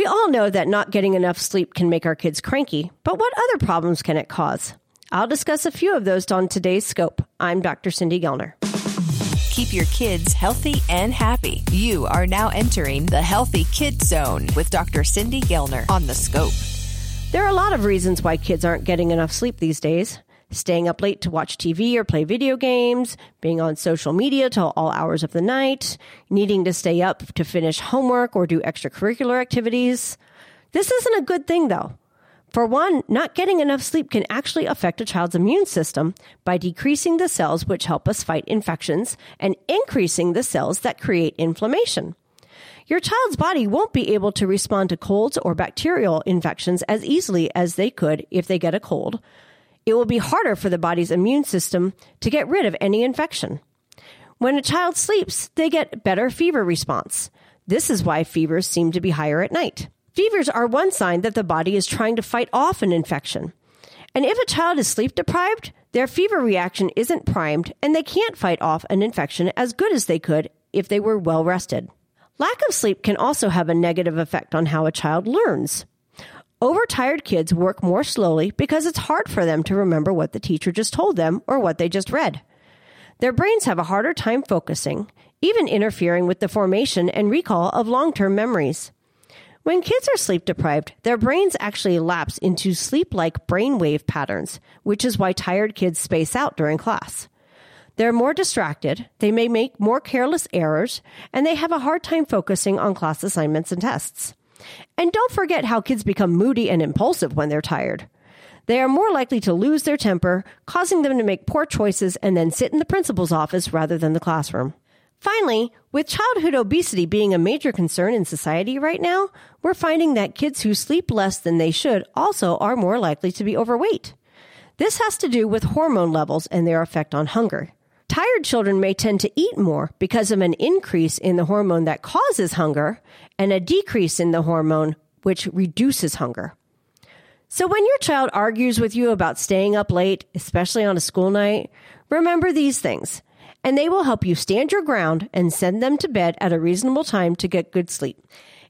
We all know that not getting enough sleep can make our kids cranky, but what other problems can it cause? I'll discuss a few of those on today's scope. I'm Dr. Cindy Gellner. Keep your kids healthy and happy. You are now entering the Healthy Kid Zone with Dr. Cindy Gellner on the scope. There are a lot of reasons why kids aren't getting enough sleep these days. Staying up late to watch TV or play video games, being on social media till all hours of the night, needing to stay up to finish homework or do extracurricular activities. This isn't a good thing though. For one, not getting enough sleep can actually affect a child's immune system by decreasing the cells which help us fight infections and increasing the cells that create inflammation. Your child's body won't be able to respond to colds or bacterial infections as easily as they could if they get a cold. It will be harder for the body's immune system to get rid of any infection. When a child sleeps, they get better fever response. This is why fevers seem to be higher at night. Fevers are one sign that the body is trying to fight off an infection. And if a child is sleep deprived, their fever reaction isn't primed and they can't fight off an infection as good as they could if they were well rested. Lack of sleep can also have a negative effect on how a child learns. Overtired kids work more slowly because it's hard for them to remember what the teacher just told them or what they just read. Their brains have a harder time focusing, even interfering with the formation and recall of long term memories. When kids are sleep deprived, their brains actually lapse into sleep like brainwave patterns, which is why tired kids space out during class. They're more distracted, they may make more careless errors, and they have a hard time focusing on class assignments and tests. And don't forget how kids become moody and impulsive when they're tired. They are more likely to lose their temper, causing them to make poor choices and then sit in the principal's office rather than the classroom. Finally, with childhood obesity being a major concern in society right now, we're finding that kids who sleep less than they should also are more likely to be overweight. This has to do with hormone levels and their effect on hunger. Tired children may tend to eat more because of an increase in the hormone that causes hunger and a decrease in the hormone which reduces hunger. So when your child argues with you about staying up late, especially on a school night, remember these things and they will help you stand your ground and send them to bed at a reasonable time to get good sleep.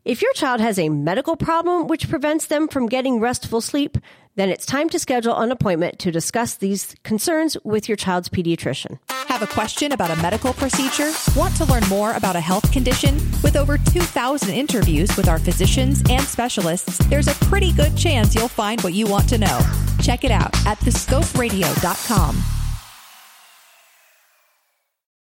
If your child has a medical problem which prevents them from getting restful sleep, then it's time to schedule an appointment to discuss these concerns with your child's pediatrician. Have a question about a medical procedure? Want to learn more about a health condition? With over 2,000 interviews with our physicians and specialists, there's a pretty good chance you'll find what you want to know. Check it out at thescoperadio.com.